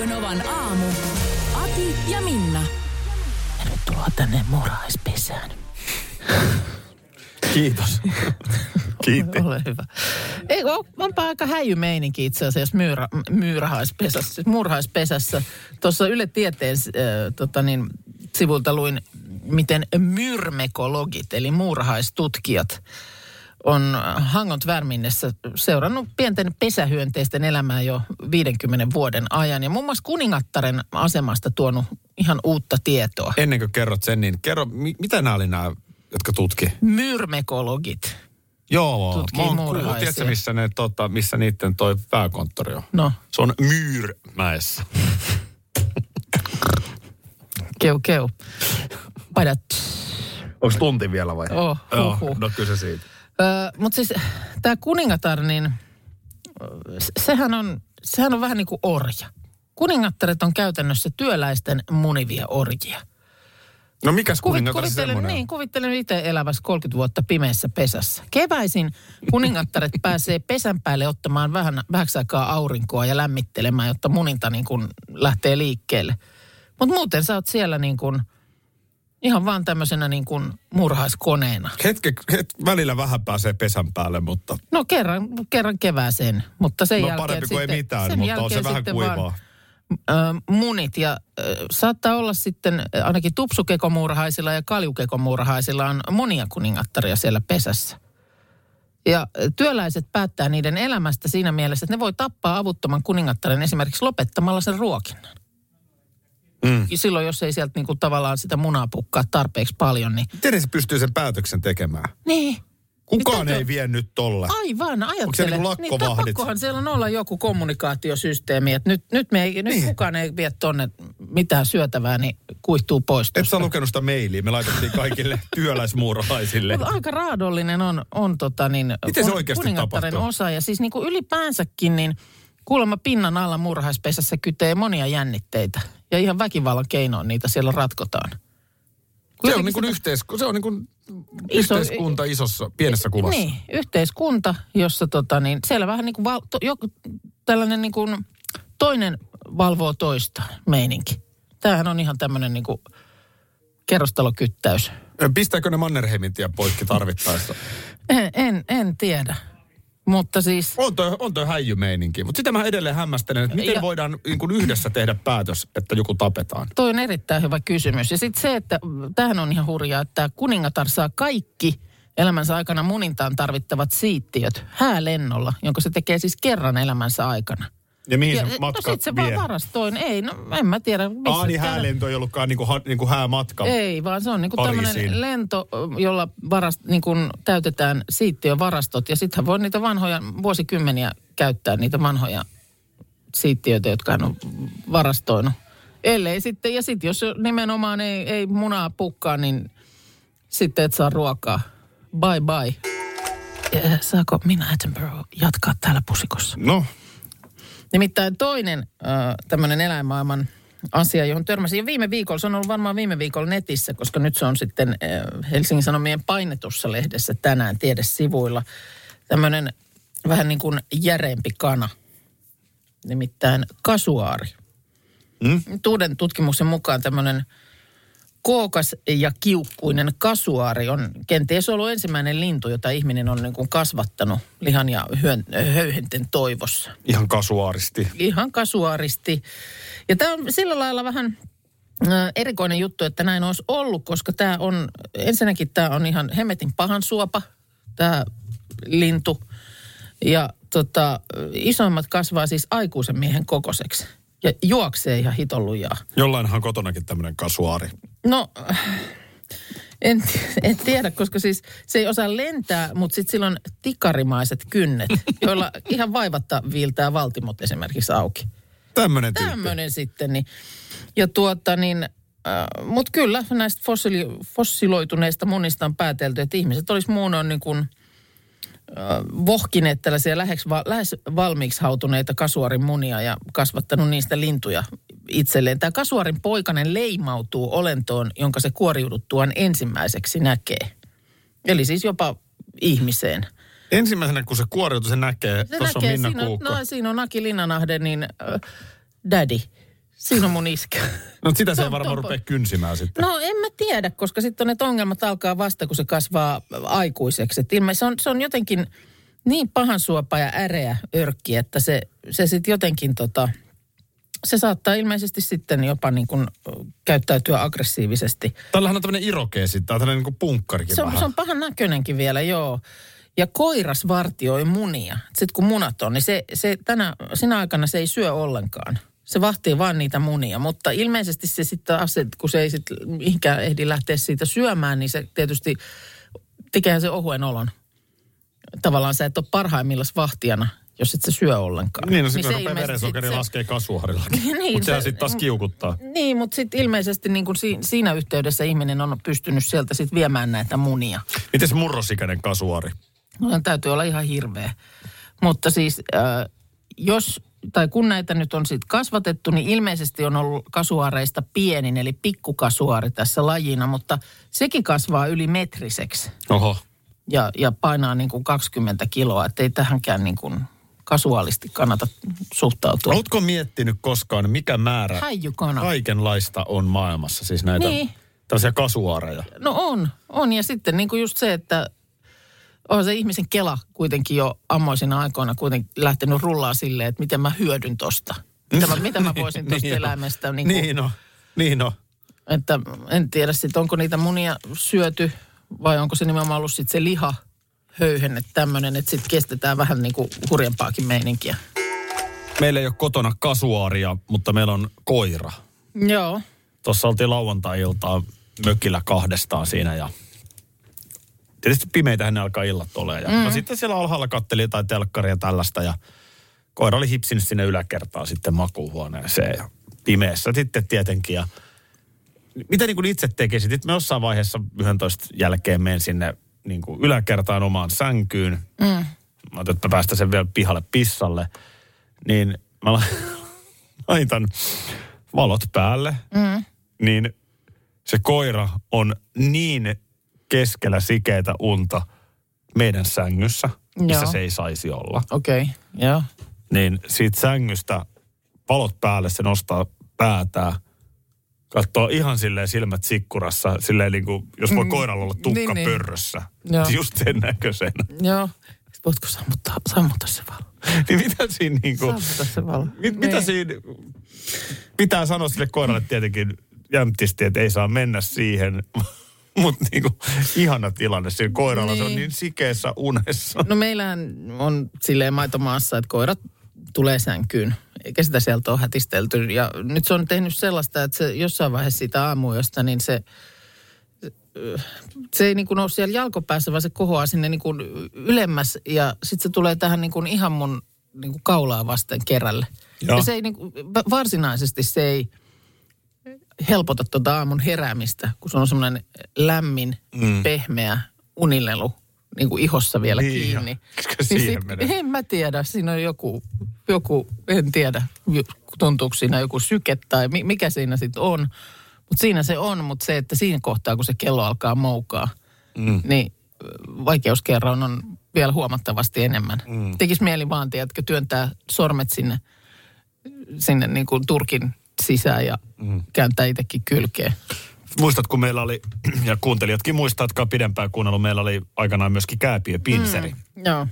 Radio Novan aamu. Ati ja Minna. Tervetuloa tänne murhaispesään. Kiitos. Kiitti. Ole hyvä. Ei, on, onpa aika häijymeininki itse asiassa myyrä, myyrhaispesässä, siis murhaispesässä. Tuossa Yle Tieteen äh, tota niin, sivulta luin, miten myrmekologit, eli muurahaistutkijat, on Hangon Tvärminnessä seurannut pienten pesähyönteisten elämää jo 50 vuoden ajan. Ja muun muassa kuningattaren asemasta tuonut ihan uutta tietoa. Ennen kuin kerrot sen, niin kerro, mi- mitä nämä oli nämä, jotka tutki? Myrmekologit. Joo, Tutkii mä oon kuullut, tiedätkö missä, ne, tota, missä niiden toi pääkonttori on? No, Se on Myyrmäessä. keu keu. Padat. Onko tunti vielä vai? Oh, Joo, huhhuh. no kyllä se siitä. Mutta siis tämä kuningatar, niin sehän on, sehän on vähän niin kuin orja. Kuningattaret on käytännössä työläisten munivia orjia. No mikäs Kuvit, kuningatar se kuvittelen, niin, kuvittelen itse elävässä 30 vuotta pimeässä pesässä. Keväisin kuningattaret pääsee pesän päälle ottamaan vähän, vähäksi aikaa aurinkoa ja lämmittelemään, jotta muninta niin kuin lähtee liikkeelle. Mutta muuten sä oot siellä niin kuin, ihan vaan tämmöisenä niin kuin murhaiskoneena. Hetke, het, välillä vähän pääsee pesän päälle, mutta No kerran, kerran kevääseen, mutta sen no jälkeen parempi kuin sitten, ei mitään, sen mutta on se vähän kuivaa. Vaan, munit ja saattaa olla sitten ainakin tupsukekomuurahaisilla ja kaljukekomuurahaisilla on monia kuningattaria siellä pesässä. Ja työläiset päättää niiden elämästä siinä mielessä, että ne voi tappaa avuttoman kuningattaren esimerkiksi lopettamalla sen ruokinnan. Mm. Silloin, jos ei sieltä niinku tavallaan sitä munaa pukkaa tarpeeksi paljon, niin... Miten se pystyy sen päätöksen tekemään? Niin, Kukaan Mitä ei vie nyt tolle. Aivan, ajattele. Onko se niinku lakkovahdit? Niin, pakkohan siellä on olla joku kommunikaatiosysteemi, että nyt, nyt, me ei, nyt Niin. kukaan ei vie tonne mitään syötävää, niin kuihtuu pois Et sä lukenut sitä mailia, me laitettiin kaikille työläismuurahaisille. Mutta aika raadollinen on, on tota niin, Miten se oikeasti kuningattaren tapahtuu? osa. Ja siis niin kuin ylipäänsäkin, niin kuulemma pinnan alla murhaispesässä kytee monia jännitteitä. Ja ihan väkivallan keinoin niitä siellä ratkotaan. Se on, niin kuin sitä- yhteisku, se on niin kuin Iso- yhteiskunta isossa, pienessä kuvassa. Niin, yhteiskunta, jossa tota niin, siellä vähän niin kuin val, to, joku, tällainen niin kuin toinen valvoo toista meininki. Tämähän on ihan tämmöinen niin kuin kerrostalokyttäys. Pistääkö ne Mannerheimin tie poikki tarvittaessa? En, en, en tiedä, mutta siis On toi, on toi häijymeininki, mutta sitä mä edelleen hämmästelen, että miten Ja- voidaan niin kuin yhdessä tehdä päätös, että joku tapetaan. toi on erittäin hyvä kysymys. Ja sitten se, että tämähän on ihan hurjaa, että kuningatar saa kaikki elämänsä aikana munintaan tarvittavat siittiöt häälennolla, jonka se tekee siis kerran elämänsä aikana. Ja mihin Ja, se matka no sit se vie? vaan varastoi. Ei, no en mä tiedä. missä Aa, niin häälento ei ollutkaan niin kuin, ha, niin kuin häämatka. Ei, vaan se on niinku tämmöinen lento, jolla varast, niinku täytetään siittiövarastot. Ja sittenhän voi niitä vanhoja, vuosikymmeniä käyttää niitä vanhoja siittiöitä, jotka on varastoinut. Ellei sitten, ja sitten jos nimenomaan ei, ei munaa pukkaa, niin sitten et saa ruokaa. Bye bye. Ja saako minä Attenborough jatkaa täällä pusikossa? No, Nimittäin toinen äh, tämmöinen eläinmaailman asia, johon törmäsin jo viime viikolla, se on ollut varmaan viime viikolla netissä, koska nyt se on sitten äh, Helsingin Sanomien painetussa lehdessä tänään tiedesivuilla. Tämmöinen vähän niin kuin järeempi kana, nimittäin kasuaari. Mm? Uuden tutkimuksen mukaan tämmöinen kookas ja kiukkuinen kasuaari on kenties ollut ensimmäinen lintu, jota ihminen on niin kuin kasvattanut lihan ja hyön, höyhenten toivossa ihan kasuaaristi. ihan kasuaaristi. Ja tämä on sillä lailla vähän äh, erikoinen juttu, että näin olisi ollut, koska tämä on, ensinnäkin tämä on ihan hemmetin pahan suopa, tämä lintu. Ja tota, isoimmat kasvaa siis aikuisen miehen kokoiseksi. Ja juoksee ihan hitollujaa. Jollainhan kotonakin tämmöinen kasuaari. No, en, en tiedä, koska siis se ei osaa lentää, mutta sitten sillä on tikarimaiset kynnet, joilla ihan vaivatta viiltää valtimot esimerkiksi auki. Tämmönen tyyppi. tämmöinen sitten. Niin. Ja tuota niin, äh, mutta kyllä näistä fossili, fossiloituneista munista on päätelty, että ihmiset olisi muun on niin kuin vohkineet tällaisia lähes, lähes valmiiksi hautuneita kasuarin munia ja kasvattanut niistä lintuja itselleen. Tämä kasuarin poikanen leimautuu olentoon, jonka se kuoriuduttuaan ensimmäiseksi näkee. Eli siis jopa ihmiseen. Ensimmäisenä kun se kuoriutuu, se näkee. Se Tuossa on näkee, Minna siinä, no, siinä on Aki Linnanahde, niin äh, daddy. Siinä on mun iskä. No sitä se ei varmaan rupea kynsimään sitten. No en mä tiedä, koska sitten ne ongelmat alkaa vasta, kun se kasvaa aikuiseksi. Et ilme, se, on, se on jotenkin niin pahansuopa ja äreä örkki, että se, se sitten jotenkin tota, se saattaa ilmeisesti sitten jopa niin kuin käyttäytyä aggressiivisesti. Tällähän on tämmöinen irokeesi, tää on tämmöinen niin punkkarikin Se on, vähän. se on pahan näköinenkin vielä, joo. Ja koiras vartioi munia. Sitten kun munat on, niin se, se tänä, sinä aikana se ei syö ollenkaan. Se vahtii vaan niitä munia, mutta ilmeisesti se sitten taas, että kun se ei sitten mihinkään ehdi lähteä siitä syömään, niin se tietysti tekeehän se ohuen olon. Tavallaan sä et ole parhaimmillaan vahtijana, jos et sä syö ollenkaan. Niin, no sitten se kun verensokeri se- laskee kasvuharillakin. Niin, Mutta sehän se- sitten taas kiukuttaa. Niin, mutta sitten ilmeisesti niin kuin si- siinä yhteydessä ihminen on pystynyt sieltä sitten viemään näitä munia. Miten se murrosikäinen kasuari? No, täytyy olla ihan hirveä. Mutta siis, äh, jos, tai kun näitä nyt on sitten kasvatettu, niin ilmeisesti on ollut kasuaareista pienin, eli pikkukasuaari tässä lajina, mutta sekin kasvaa yli metriseksi Oho. ja, ja painaa niin kuin 20 kiloa, että ei tähänkään niin kuin kasuaalisti kannata suhtautua. Oletko miettinyt koskaan, mikä määrä Häijykana. kaikenlaista on maailmassa? Siis näitä Niin. tällaisia kasuaareja. No on, on. Ja sitten niin kuin just se, että on se ihmisen kela kuitenkin jo ammoisina aikoina kuitenkin lähtenyt rullaa silleen, että miten mä hyödyn tosta. Mitä mä, mitä mä voisin tuosta Niin eläimestä. Niin kuin, Niin on. Niin on. Että en tiedä sitten, onko niitä munia syöty vai onko se nimenomaan ollut sitten se liha höyhenne tämmöinen, että sitten kestetään vähän niin kuin hurjempaakin meininkiä. Meillä ei ole kotona kasuaaria, mutta meillä on koira. Joo. Tuossa oltiin lauantai-iltaa mökillä kahdestaan siinä ja tietysti pimeitähän ne alkaa illat olemaan. Ja mm. no sitten siellä alhaalla katteli jotain telkkaria ja tällaista ja koira oli hipsinyt sinne yläkertaan sitten makuuhuoneeseen ja pimeässä sitten tietenkin. Ja mitä niin kuin itse tekisit? Sitten me jossain vaiheessa 11 jälkeen menen sinne niin kuin yläkertaan omaan sänkyyn. Mm. Mä ajattelin, että mä päästän sen vielä pihalle pissalle. Niin mä la- laitan valot päälle. Mm. Niin se koira on niin keskellä sikeitä unta meidän sängyssä, missä Joo. se ei saisi olla. Okei, okay. joo. Niin siitä sängystä valot päälle se nostaa päätään. Katsoo ihan silleen silmät sikkurassa, silleen niin kuin, jos voi koiralla olla tukka Niin, niin. pörrössä. Joo. Just sen näköisenä. Joo. Voitko sammuttaa, sammuttaa se valo? niin mitä siinä niin kuin, se valo. mit, mitä Niin. siinä, pitää sanoa sille koiralle tietenkin jämptisti, että ei saa mennä siihen. Mutta niinku, ihana tilanne sillä koiralla, se on Niin. niin sikeessä unessa. No meillähän on silleen maitomaassa, että koirat tulee sänkyyn, eikä sitä sieltä ole hätistelty. Ja nyt se on tehnyt sellaista, että se jossain vaiheessa siitä aamuyöstä, niin se, se ei niin kuin ole siellä jalkopäässä, vaan se kohoaa sinne niin kuin ylemmäs ja sitten se tulee tähän niin kuin ihan mun niin kuin kaulaa vasten kerälle. Joo. Ja se ei niin kuin, va- varsinaisesti se ei helpota tuota aamun heräämistä, kun se on semmoinen lämmin, mm. pehmeä unilelu niin kuin ihossa vielä Niin, kiinni. koska siihen sit- menee. en mä tiedä, siinä on joku, joku en tiedä, tuntuuko siinä joku syke tai mi- mikä siinä sitten on. Mutta siinä se on, mutta se, että siinä kohtaa, kun se kello alkaa moukaa, mm. niin ö, vaikeuskerroin on vielä huomattavasti enemmän. Mm. Tekisi mieli vaan, tiedätkö, työntää sormet sinne, sinne niin kuin turkin sisään ja mm. kääntää itsekin kylkeen. Muistat, kun meillä oli, ja kuuntelijatkin muistaa, jotka on pidempään kuunnellut, meillä oli aikanaan myöskin kääpiö pinseri. Mm. Joo,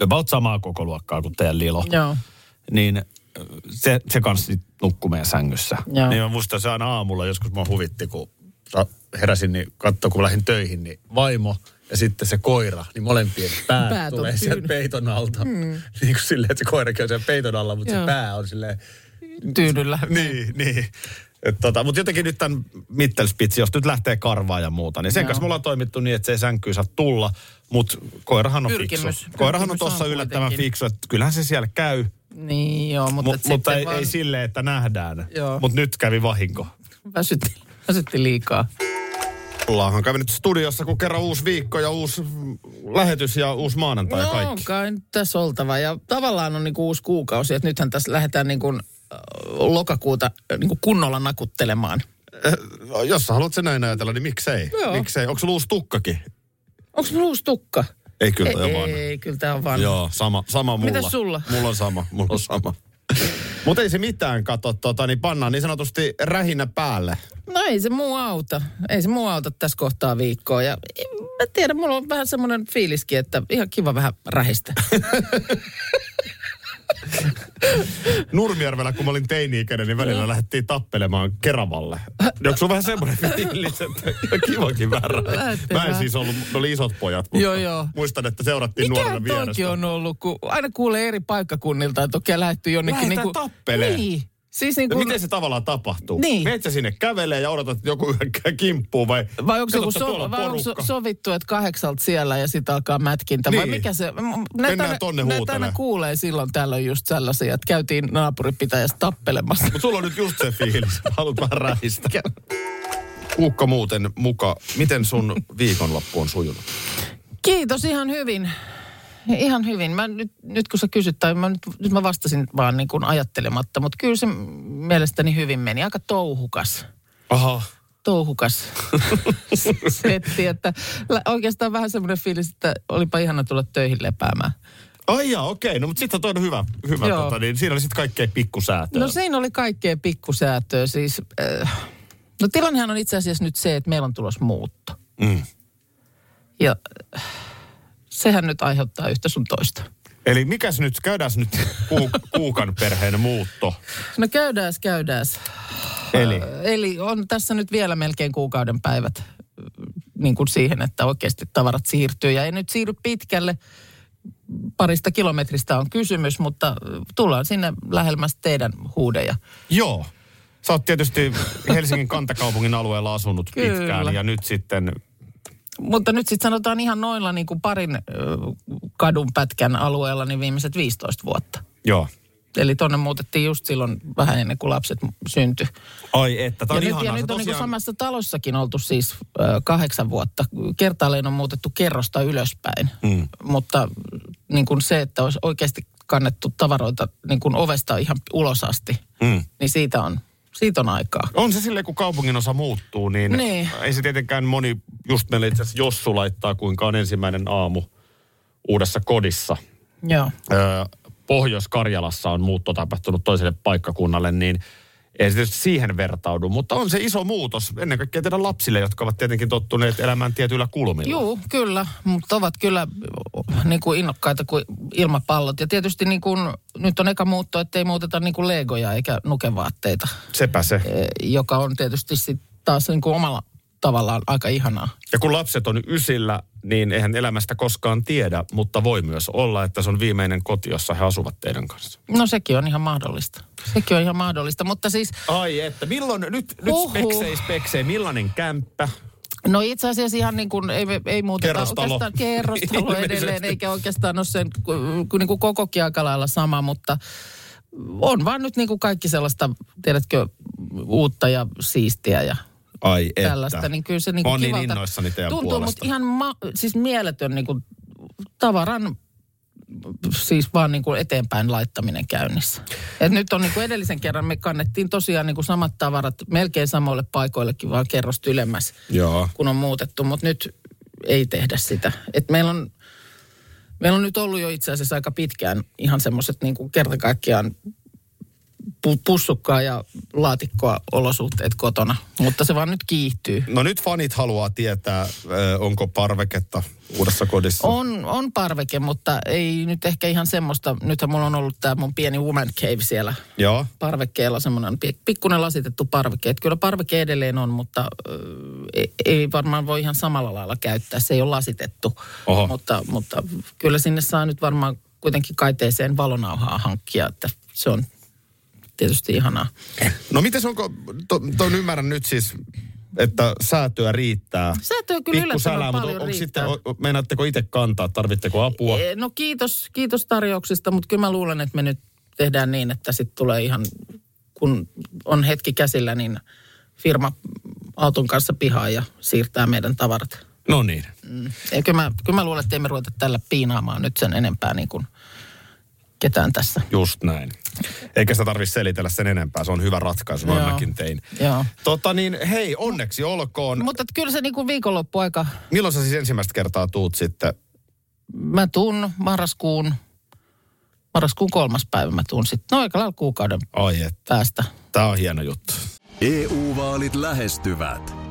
About samaa koko luokkaa kuin teidän Lilo. joo. Niin äh, se, se kanssa nukkui meidän sängyssä. Joo. Niin mä muistan se aina aamulla, joskus mä huvitti, kun heräsin, niin katso, kun lähdin töihin, niin vaimo ja sitten se koira, niin molempien pää Päät tulee sieltä peiton alta. Mm. Niin kuin silleen, että se koirakin on siellä peiton alla, mutta Joo. se pää on silleen... Tyydyllä. Niin, niin. Et tota, mutta jotenkin nyt tämän Mittelspitsi, jos nyt lähtee karvaa ja muuta, niin sen Joo. kanssa me ollaan toimittu niin, että se ei sänkyy saa tulla, mutta koirahan on Pyrkimys. fiksu. Koirahan on Pyrkimys tuossa yllättävän fiksu, että kyllähän se siellä käy, Niin joo, mutta, Mu- et mutta ei, vaan ei silleen, että nähdään. Mutta nyt kävi vahinko. väsytti, väsytti liikaa. Ollaanhan käynyt studiossa, kun kerran uusi viikko ja uusi lähetys ja uusi maanantai ja No kaikki. on kai nyt tässä oltava. Ja tavallaan on niinku uusi kuukausi, että nythän tässä lähdetään niinku, äh, lokakuuta äh, niinku kunnolla nakuttelemaan. Eh, Jos sä haluat sen näin ajatella, niin miksei? Joo. Miksei? Onko sulla uusi tukkakin? Onko mulla uusi tukka? Ei kyllä, ei, toi on ei, vanha. ei, kyllä tämä on vanha. Joo, sama, sama mulla. Mitäs sulla? Mulla on sama, mulla on sama. Mutta ei se mitään, kato, tota, niin pannaan niin sanotusti rähinä päälle. No ei se muu auta. Ei se muu auta tässä kohtaa viikkoa. Ja en mä tiedä, mulla on vähän semmoinen fiiliskin, että ihan kiva vähän rähistä. Nurmijärvellä, kun mä olin teini-ikäinen, niin välillä lähdettiin tappelemaan Keravalle. Onko sulla vähän semmoinen fiilis, että kivakin? Lähdette Mä en siis ollut, ne oli isot pojat, mutta Joo, joo. muistan, että seurattiin Mikä nuorena vierestä. on ollut, kun aina kuulee eri paikkakunnilta, että okei lähdetty jonnekin Lähdetään niinku... tappeleen. Niin. Siis niin Ja kuin, miten se tavallaan tapahtuu? Niin. Meet sinne kävelee ja odotat, että joku hyökkää kimppuun vai... vai onko, se joku so, vai onko porukka? sovittu, että kahdeksalta siellä ja sitten alkaa mätkintä? Vai Niin. mikä se? Näitä Mennään aina- tonne näitä aina kuulee silloin tällöin just sellaisia, että käytiin naapuripitäjässä tappelemassa. Mutta sulla on nyt just se fiilis. Haluat vähän rähistä. Kuukka muuten muka. Miten sun viikonloppu on sujunut? Kiitos ihan hyvin. Ihan hyvin. Mä nyt, nyt kun sä kysyt, tai mä nyt, nyt mä vastasin vaan niin kuin ajattelematta, mutta kyllä se mielestäni hyvin meni. Aika touhukas. Aha. touhukas setti, että oikeastaan vähän semmoinen fiilis, että olipa ihana tulla töihin lepäämään. Ai jaa, okei. No mutta sitten on hyvä. hyvä Joo. tota, niin siinä oli sitten kaikkea pikkusäätöä. No siinä oli kaikkea pikkusäätöä. Siis, äh, no tilannehan on itse asiassa nyt se, että meillä on tulossa muutto. Mm. Ja äh, sehän nyt aiheuttaa yhtä sun toista. Eli mikäs nyt, käydään nyt ku, kuukan perheen muutto. No käydääs, käydääs. Eli? Äh, eli on tässä nyt vielä melkein kuukauden päivät äh, niin kuin siihen, että oikeasti tavarat siirtyy. Ja ei nyt siirry pitkälle. Parista kilometristä on kysymys, mutta äh, tullaan sinne lähemmäs teidän huudeja. Joo. Sä oot tietysti Helsingin kantakaupungin alueella asunut Kyllä. pitkään ja nyt sitten, Mutta nyt sitten sanotaan ihan noilla niin kuin parin kadun pätkän alueella niin viimeiset 15 vuotta. joo. Eli tonne muutettiin just silloin vähän ennen kuin lapset syntyi. Ai että, Ja on nyt, ihanaa. ja Sä nyt on niin tosiaan- samassa talossakin oltu siis kahdeksan vuotta. Kertaalleen on muutettu kerrosta ylöspäin. Mm. Mutta niin kuin se, että olisi oikeasti kannettu tavaroita niin kuin ovesta ihan ulos asti, Mm. niin siitä on, siitä on aikaa. On se silleen, kun kaupungin osa muuttuu, niin, Niin. ei se tietenkään moni, just meille itse asiassa Jossu laittaa, kuinka on ensimmäinen aamu uudessa kodissa. Joo. Öö, Pohjois-Karjalassa on muutto tapahtunut toiselle paikkakunnalle, niin ei se tietysti siihen vertaudu, mutta on se iso muutos ennen kaikkea teidän lapsille, jotka ovat tietenkin tottuneet elämään tietyillä kulmilla. Joo, kyllä, mutta ovat kyllä niin kuin innokkaita kuin ilmapallot. Ja tietysti niin kuin, nyt on eka muutto, että ei muuteta niin kuin legoja eikä nukevaatteita, Sepä se. eh, joka on tietysti sit taas niin kuin omalla tavallaan aika ihanaa. Ja kun lapset on ysillä, niin eihän elämästä koskaan tiedä, mutta voi myös olla, että se on viimeinen koti, jossa he asuvat teidän kanssa. No sekin on ihan mahdollista. Sekin on ihan mahdollista, mutta siis Ai että, milloin, nyt, nyt speksei, speksei, millainen kämppä? No itse asiassa ihan niin kuin ei, ei muuteta Kerrostalo. oikeastaan kerrostalo edelleen, eikä oikeastaan ole sen niin kuin kokokin aika lailla sama, mutta on vaan nyt niin kuin kaikki sellaista, tiedätkö, uutta ja siistiä ja Ai että. tällaista, niin kyllä se niin kuin oon niin kivalta innoissani teidän tuntuu, puolesta. mutta ihan ma- siis mieletön niin kuin tavaran siis vaan niin kuin eteenpäin laittaminen käynnissä. Et nyt on niin kuin edellisen kerran me kannettiin tosiaan niin kuin samat tavarat melkein samoille paikoillekin vaan kerrosta ylemmäs, Joo. kun on muutettu, mutta nyt ei tehdä sitä. Et meillä on Meillä on nyt ollut jo itse asiassa aika pitkään ihan semmoiset niin kuin kerta kaikkiaan pussukkaa ja laatikkoa olosuhteet kotona, mutta se vaan nyt kiihtyy. No nyt fanit haluaa tietää, onko parveketta uudessa kodissa. On, on parveke, mutta ei nyt ehkä ihan semmoista. Nythän mulla on ollut tämä mun pieni woman cave siellä Joo. parvekkeella, semmoinen pi- pikkuinen lasitettu parveke. Et kyllä parveke edelleen on, mutta ö, ei, ei varmaan voi ihan samalla lailla käyttää. Se ei ole lasitettu, Oho. mutta, mutta kyllä sinne saa nyt varmaan kuitenkin kaiteeseen valonauhaa hankkia, että se on tietysti ihanaa. No miten onko, to, ton ymmärrän nyt siis, että säätöä riittää. Säätöä kyllä Pikku yllättävän sälää, mutta paljon onko riittää. sitten, meinaatteko itse kantaa, tarvitteko apua? Eh, No kiitos, kiitos tarjouksista, mutta kyllä mä luulen, että me nyt tehdään niin, että sitten tulee ihan, kun on hetki käsillä, niin firma auton kanssa pihaan ja siirtää meidän tavarat. No niin. Mm. Kyllä, mä, kyllä mä luulen, että emme ruveta tällä piinaamaan nyt sen enempää niin kuin ketään tässä. Just näin. Eikä sitä tarvitse selitellä sen enempää. Se on hyvä ratkaisu, noin mäkin tein. Joo. Tota niin, hei, onneksi olkoon. Mutta kyllä se niin kuin viikonloppuaika, Milloin sä siis ensimmäistä kertaa tuut sitten? mä tuun marraskuun, marraskuun kolmas päivä mä tuun sitten, no aika lailla kuukauden Ai et, päästä. tää on hieno juttu. EU-vaalit lähestyvät.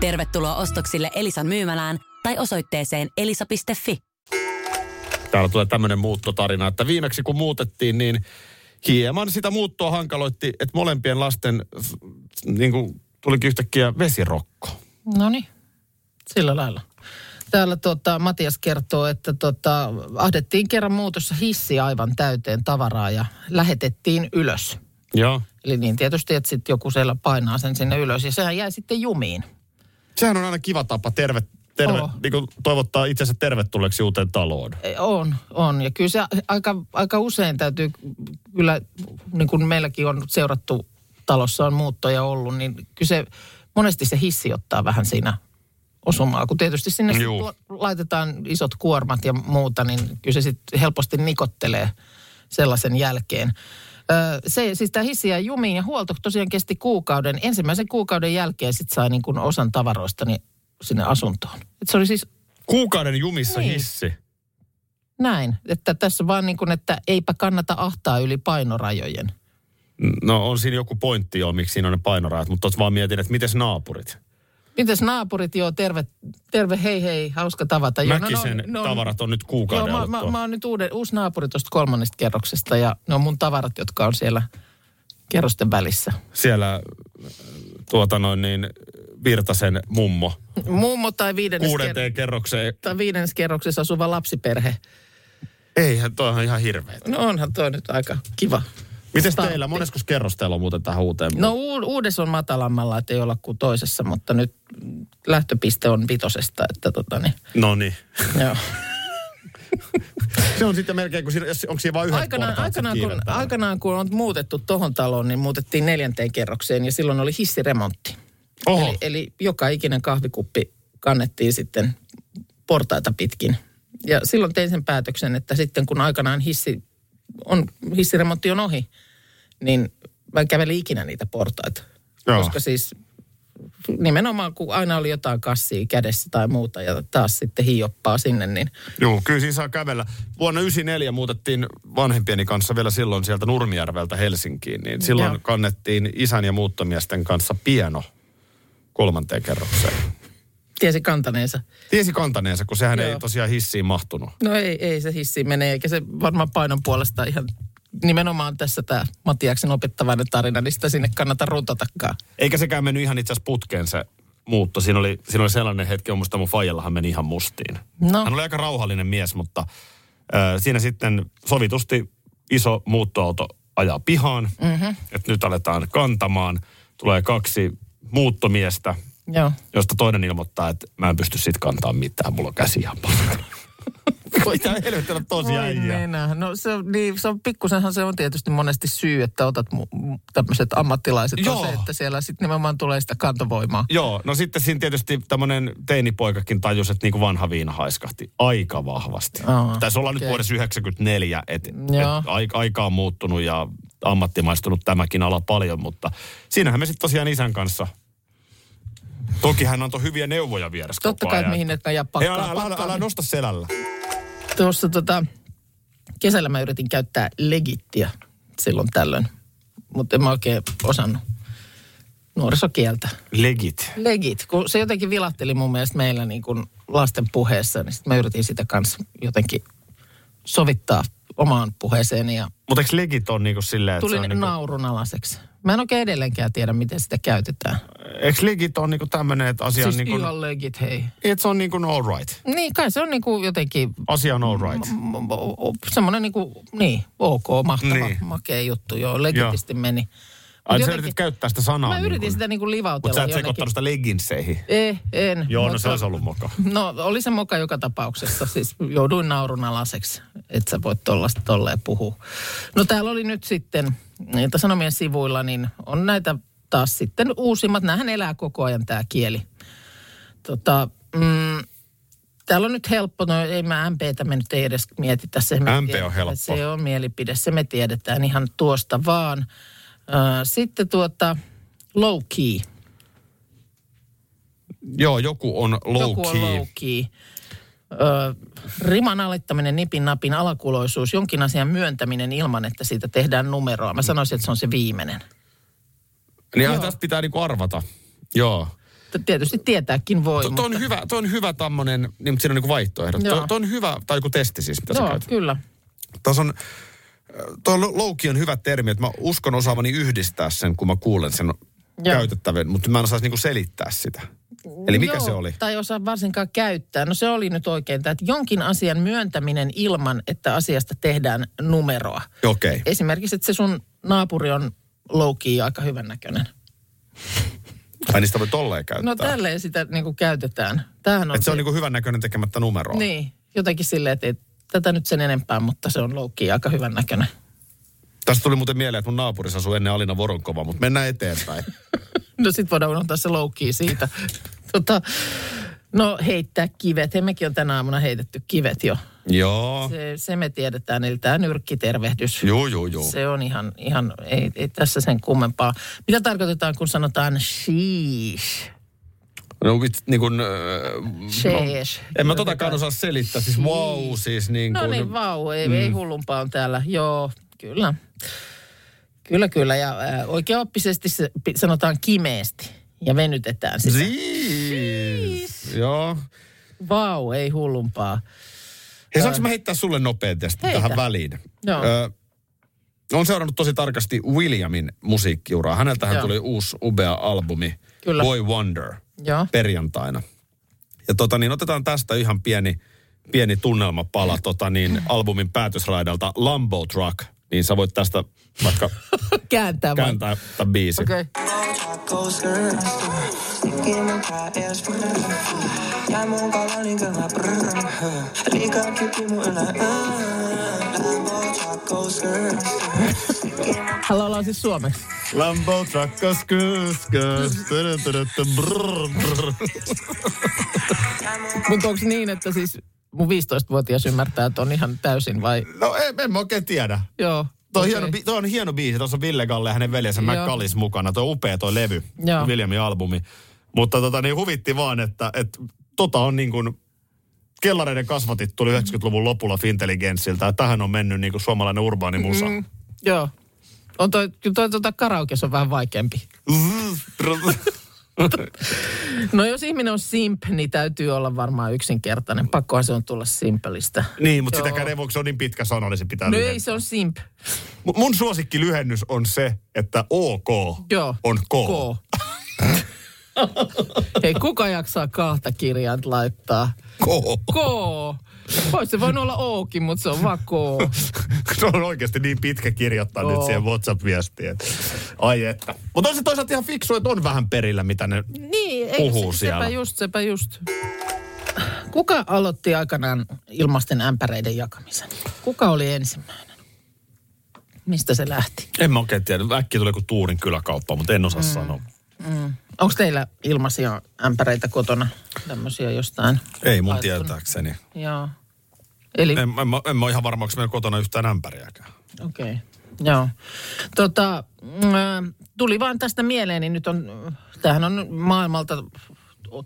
Tervetuloa ostoksille Elisan myymälään tai osoitteeseen elisa.fi. Täällä tulee tämmöinen muuttotarina, että viimeksi kun muutettiin, niin hieman sitä muuttoa hankaloitti, että molempien lasten niin kuin, tulikin yhtäkkiä vesirokko. No niin, sillä lailla. Täällä tota, Matias kertoo, että tota, ahdettiin kerran muutossa hissi aivan täyteen tavaraa ja lähetettiin ylös. Joo. Eli niin tietysti, että sitten joku siellä painaa sen sinne ylös ja sehän jäi sitten jumiin. Sehän on aina kiva tapa terve, terve, Oo. niin kuin toivottaa itsensä tervetulleeksi uuteen taloon. E, On, on. Ja kyllä se aika, aika usein täytyy, kyllä niin kuin meilläkin on seurattu talossa on muuttoja ollut, niin kyllä se, monesti se hissi ottaa vähän siinä osumaa. Kun tietysti sinne Juu. laitetaan isot kuormat ja muuta, niin kyllä se sitten helposti nikottelee sellaisen jälkeen. Se, siis tämä hissi jäi jumiin ja huolto tosiaan kesti kuukauden. Ensimmäisen kuukauden jälkeen sitten sai niin kuin osan tavaroista sinne asuntoon. Et se oli siis Kuukauden jumissa Niin. hissi. näin, että tässä vaan niin kuin, että eipä kannata ahtaa yli painorajojen. No on siinä joku pointti jo, miksi siinä on ne painorajat, mutta tuossa vaan mietin, että miten naapurit? Mites naapurit, joo, terve, terve, hei hei, hauska tavata. Joo, Mäkisen tavarat on nyt kuukauden Joo, mä, mä, mä oon nyt uuden, uusi naapuri tuosta kolmannesta kerroksesta ja ne on mun tavarat, jotka on siellä kerrosten välissä. Siellä äh, tuota noin niin Virtasen mummo Mummo tai viidennes, ker- kuudenteen kerrokseen. tai viidennes kerroksessa asuva lapsiperhe. Eihän, toi on ihan hirveä. No onhan toi nyt aika kiva. Miten teillä, monesko kerros teillä on muuten tähän uuteen? No u- uudessa on matalammalla, että ei olla kuin toisessa, mutta nyt lähtöpiste on vitosesta, että tota niin, no niin. joo. Se on sitten melkein, kun siinä, onko siinä vain yhdet Aikanaan, portaat aikanaan, kun, aikanaan kun on muutettu tohon taloon, niin muutettiin neljänteen kerrokseen ja silloin oli hissiremontti. Oho, Eli, eli joka ikinen kahvikuppi kannettiin sitten portaita pitkin. Ja silloin tein sen päätöksen, että sitten kun aikanaan hissi on, hissiremontti on ohi, niin mä en käveli ikinä niitä portaita. Joo. Koska siis nimenomaan kun aina oli jotain kassia kädessä tai muuta ja taas sitten hioppaa sinne, niin Joo, kyllä siinä saa kävellä. Vuonna 1994 muutettiin vanhempieni kanssa vielä silloin sieltä Nurmijärveltä Helsinkiin, niin silloin Joo. kannettiin isän ja muuttomiesten kanssa pieno kolmanteen kerrokseen. tiesi kantaneensa. Tiesi kantaneensa, kun sehän ei Joo. tosiaan hissiin mahtunut. No ei, ei se hissiin mene, eikä se varmaan painon puolesta ihan nimenomaan tässä tämä Matiaksen opettavainen tarina, niin sitä sinne kannata runtotakaan. Eikä sekään mennyt ihan itse asiassa putkeen se muutto. Siinä oli, siinä oli sellainen hetki, on musta mun faijallahan meni ihan mustiin. No. Hän oli aika rauhallinen mies, mutta äh, siinä sitten sovitusti iso muuttoauto ajaa pihaan. Mm-hmm. Että nyt aletaan kantamaan. Tulee kaksi muuttomiestä, Joo. josta toinen ilmoittaa, että mä en pysty sit kantaa mitään, mulla on käsi ihan paskana. Voi tää helvetellä tosi Voi äijää. nenä. No se on, niin, se on pikkusenhan se on tietysti monesti syy, että otat mu- tämmöiset ammattilaiset. Joo. On se, että siellä sitten nimenomaan tulee sitä kantovoimaa. Joo, no sitten siinä tietysti tämmöinen teinipoikakin tajusi, että niinku vanha viina haiskahti aika vahvasti. Aa, Taisi olla nyt okei. vuodessa 94, että et, aika, aika on muuttunut ja ammattimaistunut tämäkin ala paljon, mutta siinähän me sitten tosiaan isän kanssa Toki hän antoi hyviä neuvoja vieressä Totta kai, ajan. mihin ja Ei, pakkaa. älä, älä, älä, pakkaa. älä nosta selällä. Tuossa tota, kesällä mä yritin käyttää legittiä silloin tällöin, mutta en mä oikein osannut nuorisokieltä. Legit. Legit, kun se jotenkin vilahteli mun mielestä meillä niin kuin lasten puheessa, niin sitten mä yritin sitä kanssa jotenkin sovittaa omaan puheeseeni ja Mutta eikö legit on niinku silleen, että tulin se on niinku, naurunalaiseksi. Mä en oikein edelleenkään tiedä, miten sitä käytetään. eikö legit on niinku tämmönen, että asia on siis niinku, ihan legit, hei. että se on niinku all right. Niin, kai se on niinku jotenkin Asia on all right. semmoinen niinku, niin, ok, mahtava, Niin. makea juttu. Joo, legitisti meni. Ai sä yritit käyttää sitä sanaa. Mä yritin niinku, sitä niinku livautella Mutta sä et jonnekin. sekoittanut sitä legginseihin. Ei, en. Joo, no mutta- se olisi ollut moka. No oli se moka joka tapauksessa. Siis jouduin naurunalaiseksi, että sä voit tollaista tolleen puhua. No täällä oli nyt sitten, niitä Sanomien sivuilla, niin on näitä taas sitten uusimmat. Nämähän elää koko ajan tämä kieli. Tota, mm, täällä on nyt helppo, no ei mä MPtä me nyt ei edes mietitä. Se MP on helppo. Se on mielipide, se me tiedetään ihan tuosta vaan. Sitten tuota low key. Joo, joku on low Joku on key. low key. Ö, riman alittaminen, nipin napin alakuloisuus, jonkin asian myöntäminen ilman, että siitä tehdään numeroa. Mä sanoisin, että se on se viimeinen. Niin tästä pitää niinku arvata. Joo. Tietysti tietääkin voi, Tuo on hyvä, toi on hyvä tämmönen, niin, mutta siinä on niinku vaihtoehdot. Tuo on hyvä, tai joku testi siis, mitä sä Joo, käytät. kyllä. Tuossa on, tuo louki on hyvä termi, että mä uskon osaavani yhdistää sen, kun mä kuulen sen Joo. käytettävän, mutta mä en osaisi niinku selittää sitä. Eli mikä Joo, se oli? Tai osaa varsinkaan käyttää. No se oli nyt oikein, että jonkin asian myöntäminen ilman, että asiasta tehdään numeroa. Okei. Okay. Esimerkiksi, että se sun naapuri on low key, aika hyvän näköinen. Ai niistä voi tolleen käyttää. No tälleen sitä niin kuin käytetään. Tämähän on Että se on niinku hyvän näköinen tekemättä numeroa. Niin, jotenkin silleen, että tätä nyt sen enempää, mutta se on low key, aika hyvän näköinen. Tästä tuli muuten mieleen, että mun naapurissa asui ennen Alina Voronkova, mutta mennään eteenpäin. No sit voidaan unohtaa se key siitä. tota, no heittää kivet. Hemmekin on tänä aamuna heitetty kivet jo. Joo. Se, se me tiedetään, eli tämä nyrkkitervehdys. Juu, juu, juu. Se on ihan, ihan ei, ei tässä sen kummempaa. Mitä tarkoitetaan, kun sanotaan sheesh? No, vit, niin kuin, äh, Sheesh. en mä totakaan osaa selittää. Siis wow, siis niin kuin... No niin, vau, ei, mm. ei hullumpaa on täällä. Joo, kyllä. Kyllä, kyllä. Ja äh, oikeaoppisesti se, sanotaan kimeesti ja venytetään sitä. Siis. Joo. Vau, ei hullumpaa. Hei, saanko mä heittää sulle testi Heitä. tähän väliin? Joo. Ö, on seurannut tosi tarkasti Williamin musiikkiuraa. Häneltähän Joo. tuli uusi ubea albumi, Kyllä. Boy Wonder, Joo. perjantaina. Ja tota niin, otetaan tästä ihan pieni, pieni tunnelmapala tota niin, albumin päätösraidalta Lambo Truck. Niin sä voit tästä vaikka Kääntää kääntää tämän biisin. Okay. Hän laulaa siis suomeksi. Lambo Truck, skus, skus, tadä, tadä, tadä, brrr, brrr. Mutta onko niin, että siis mun 15-vuotias ymmärtää, että on ihan täysin vai? No en, en mä oikein tiedä. Joo. Tuo on, okei. hieno, toi on hieno biisi. Tuossa on Ville Galle ja hänen veljensä. McCallis mukana. Tuo on upea tuo levy, Joo. Williamin albumi. Mutta tota, niin huvitti vaan, että, että tota on niin kuin, kellareiden kasvatit tuli 90-luvun lopulla Fintelligenssiltä. Tähän on mennyt niin kuin suomalainen urbaani musa. Mm, joo. On toi, kyllä toi tuota karaokes on vähän vaikeampi. No jos ihminen on simp, niin täytyy olla varmaan yksinkertainen. Pakkohan se on tulla simpelistä. niin, mutta Joo. sitäkään ei voi, se on niin pitkä sana, niin se pitää No lyhentää. ei, se on simp. Mu- Mun suosikki lyhennys on se, että OK Joo. on K. K. Hei, kuka jaksaa kahta kirjainta laittaa? K. K. Olisi se voinut olla Okin, mutta se on vaan K. Se on oikeasti niin pitkä kirjoittaa Oo. nyt siihen WhatsApp-viestiin. Ai että. Mutta on se toisaalta ihan fiksu, että on vähän perillä, mitä ne... Niin, ei, Puhuu se, siellä. sepä just, sepä just. Kuka aloitti aikanaan ilmasten ämpäreiden jakamisen? Kuka oli ensimmäinen? Mistä se lähti? En mä oikein tiedä. Äkkiä tulee joku Tuurin kyläkauppa, mutta en osaa mm. sanoa. Onko teillä ilmaisia ämpäreitä kotona? Tämmöisiä jostain? Ei mun Laittanut? tietääkseni. Joo. Eli, En, en, mä- en mä ole ihan varma, onko meillä kotona yhtään ämpäriäkään. okei. Okay. Joo. Tota, mm, tuli vaan tästä mieleen, niin nyt on, tämähän on maailmalta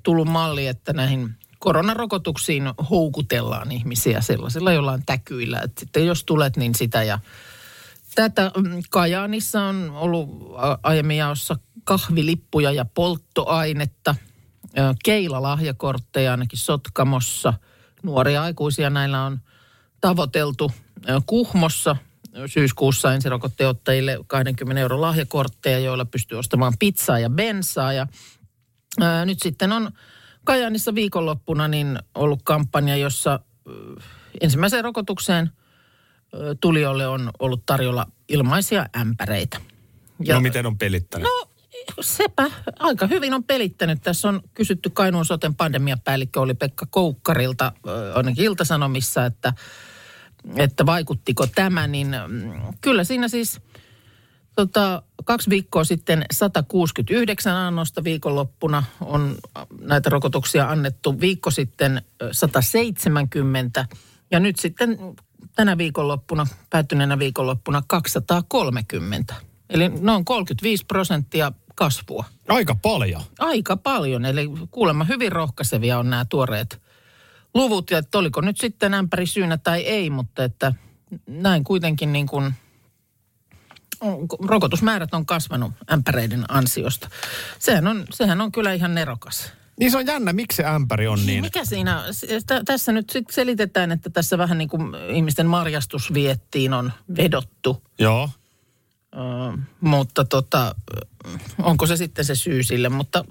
tullut malli, että näihin koronarokotuksiin houkutellaan ihmisiä sellaisilla jollain täkyillä. Että sitten jos tulet, niin sitä ja tätä. Mm, Kajaanissa on ollut aiemmin jaossa kahvilippuja ja polttoainetta. Keila-lahjakortteja ainakin Sotkamossa. Nuoria aikuisia näillä on tavoiteltu Kuhmossa syyskuussa ensirokotteottajille 20 euron lahjakortteja, joilla pystyy ostamaan pizzaa ja bensaa. Ja ää, nyt sitten on Kajaanissa viikonloppuna niin ollut kampanja, jossa ensimmäiseen rokotukseen tulijoille on ollut tarjolla ilmaisia ämpäreitä. No miten on pelittänyt? No sepä aika hyvin on pelittänyt. Tässä on kysytty Kainuun soten pandemiapäällikkö oli Pekka Koukkarilta ainakin Iltasanomissa, että, että vaikuttiko tämä, niin mm, kyllä siinä siis tota, kaksi viikkoa sitten 169 annosta viikonloppuna on näitä rokotuksia annettu. Viikko sitten ö, 170 ja nyt sitten tänä viikonloppuna, päättyneenä viikonloppuna 230. Eli noin 35 prosenttia kasvua. Aika paljon. Aika paljon, eli kuulemma hyvin rohkaisevia on nämä tuoreet luvut. Ja että oliko nyt sitten ämpäri syynä tai ei, mutta että näin kuitenkin niin kuin rokotusmäärät on kasvanut ämpäreiden ansiosta. Sehän on, sehän on kyllä ihan nerokas. Niin se on jännä, miksi se ämpäri on niin. Mikä siinä, tä- tässä nyt selitetään, että tässä vähän niin kuin ihmisten marjastusviettiin on vedottu. Joo. Ö, mutta tota, onko se sitten se syy sille? Mutta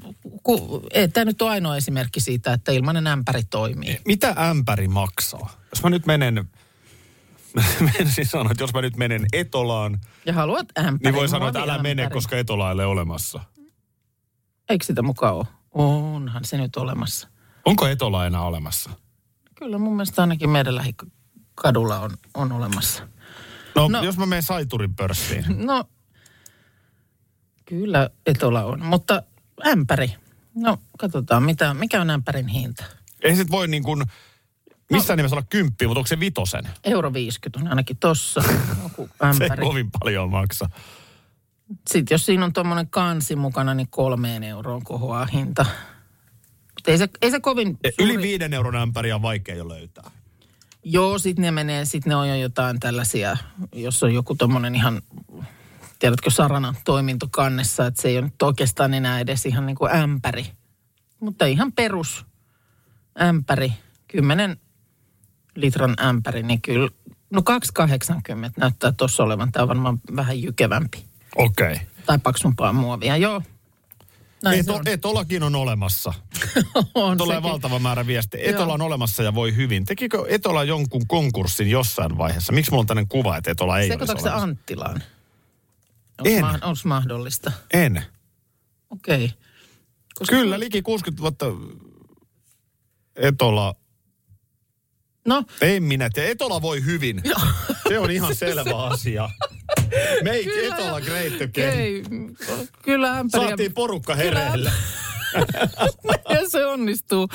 ku, ei tämä nyt ole ainoa esimerkki siitä, että ilmainen ämpäri toimii. Mitä ämpäri maksaa? Jos mä nyt menen, menisin sanoa, että jos mä nyt menen Etolaan, Ja haluat ämpäri. niin voi sanoa, että älä muoviämpäri. mene, koska Etola ei ole olemassa. Eikö sitä mukaan ole? Onhan se nyt olemassa. Onko Etola enää olemassa? Kyllä mun mielestä ainakin meidän lähikadulla on, on olemassa. No, No. no, jos mä menen Saiturin pörssiin. No, kyllä Etola on, mutta ämpäri. No, katsotaan, mitä, mikä on ämpärin hinta. Ei sit voi niin kuin, missään nimessä olla kymppi, mutta onko se vitosen? Euro 50 on ainakin tossa joku Se ei ämpäri. kovin paljon maksa. Sitten jos siinä on tuommoinen kansi mukana, niin kolmeen euroon kohoaa hinta. Mutta ei se, ei se kovin E, Yli viiden euron ämpäriä on vaikea jo löytää. Joo, sitten ne menee, sitten ne on jo jotain tällaisia, jos on joku tommonen ihan, tiedätkö, sarana toiminto kannessa, että se ei ole nyt oikeastaan enää edes ihan niin kuin ämpäri. Mutta ihan perus ämpäri, 10 litran ämpäri, niin kyllä, no 2,80 näyttää tuossa olevan. Tämä on varmaan vähän jykevämpi Okei. Okay. tai paksumpaa muovia, joo. Näin Eto, on. Etolakin on olemassa. on Tulee sekin. valtava määrä viestejä. Etola on olemassa ja voi hyvin. Tekikö Etola jonkun konkurssin jossain vaiheessa? Miksi mulla on tämmöinen kuva, että Etola ei Sekoitatko se olemassa? Anttilaan? En. Onko mahdollista? En. Okei. Okay. Koska Kyllä, liki 60 vuotta Etola. No, En minä tiedä. Etola voi hyvin. Se on ihan selvä asia. Make Kyllä. Etola great again. ei, kyllä ämpäriä. Saatiin porukka hereille. Ja se onnistuu.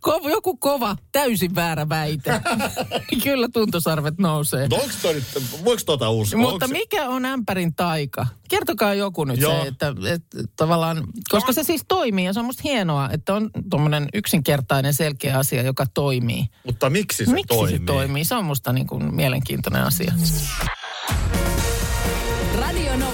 Ko, joku kova, täysin väärä väite. kyllä tuntosarvet nousee. Mutta onko toi nyt, voiko tota uskoa? Mutta Onks mikä on ämpärin taika? Kertokaa joku nyt Joo. se, että, että tavallaan, koska se siis toimii ja se on musta hienoa, että on tuommoinen yksinkertainen selkeä asia, joka toimii. Mutta miksi se Miksi toimii? se toimii? Se on musta niin kuin mielenkiintoinen asia.